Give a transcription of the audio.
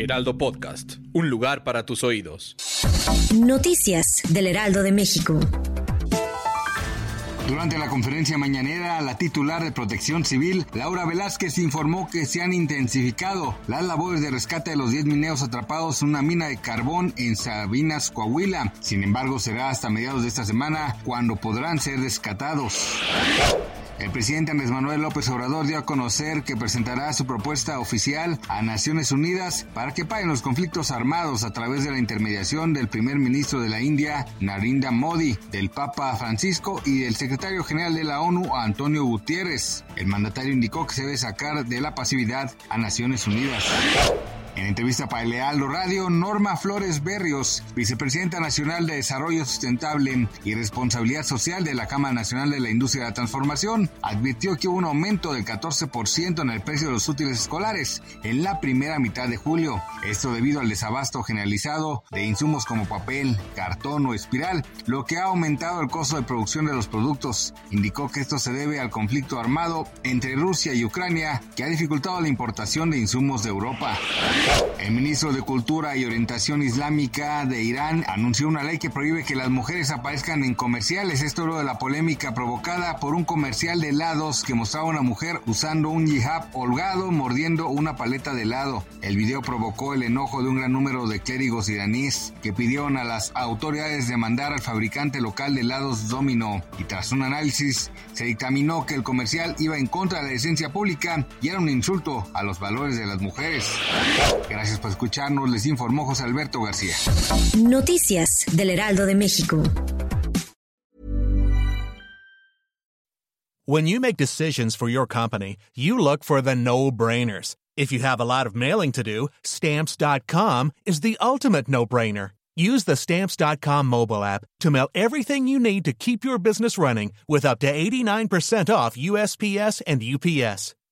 Heraldo Podcast, un lugar para tus oídos. Noticias del Heraldo de México. Durante la conferencia mañanera, la titular de Protección Civil, Laura Velázquez, informó que se han intensificado las labores de rescate de los 10 mineros atrapados en una mina de carbón en Sabinas, Coahuila. Sin embargo, será hasta mediados de esta semana cuando podrán ser rescatados. El presidente Andrés Manuel López Obrador dio a conocer que presentará su propuesta oficial a Naciones Unidas para que paguen los conflictos armados a través de la intermediación del primer ministro de la India, Narendra Modi, del Papa Francisco y del secretario general de la ONU, Antonio Gutiérrez. El mandatario indicó que se debe sacar de la pasividad a Naciones Unidas. En entrevista para el Lealdo Radio, Norma Flores Berrios, vicepresidenta nacional de Desarrollo Sustentable y Responsabilidad Social de la Cámara Nacional de la Industria de la Transformación, advirtió que hubo un aumento del 14% en el precio de los útiles escolares en la primera mitad de julio. Esto debido al desabasto generalizado de insumos como papel, cartón o espiral, lo que ha aumentado el costo de producción de los productos. Indicó que esto se debe al conflicto armado entre Rusia y Ucrania, que ha dificultado la importación de insumos de Europa. El ministro de Cultura y Orientación Islámica de Irán anunció una ley que prohíbe que las mujeres aparezcan en comerciales. Esto luego de la polémica provocada por un comercial de helados que mostraba a una mujer usando un hijab holgado mordiendo una paleta de helado. El video provocó el enojo de un gran número de clérigos iraníes que pidieron a las autoridades demandar al fabricante local de helados Domino. Y tras un análisis se dictaminó que el comercial iba en contra de la decencia pública y era un insulto a los valores de las mujeres. Gracias por escucharnos, les informó José Alberto García. Noticias del Heraldo de México. When you make decisions for your company, you look for the no-brainers. If you have a lot of mailing to do, stamps.com is the ultimate no-brainer. Use the stamps.com mobile app to mail everything you need to keep your business running with up to 89% off USPS and UPS.